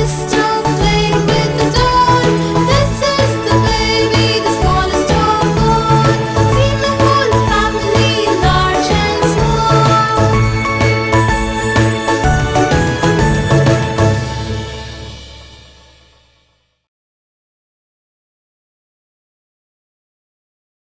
this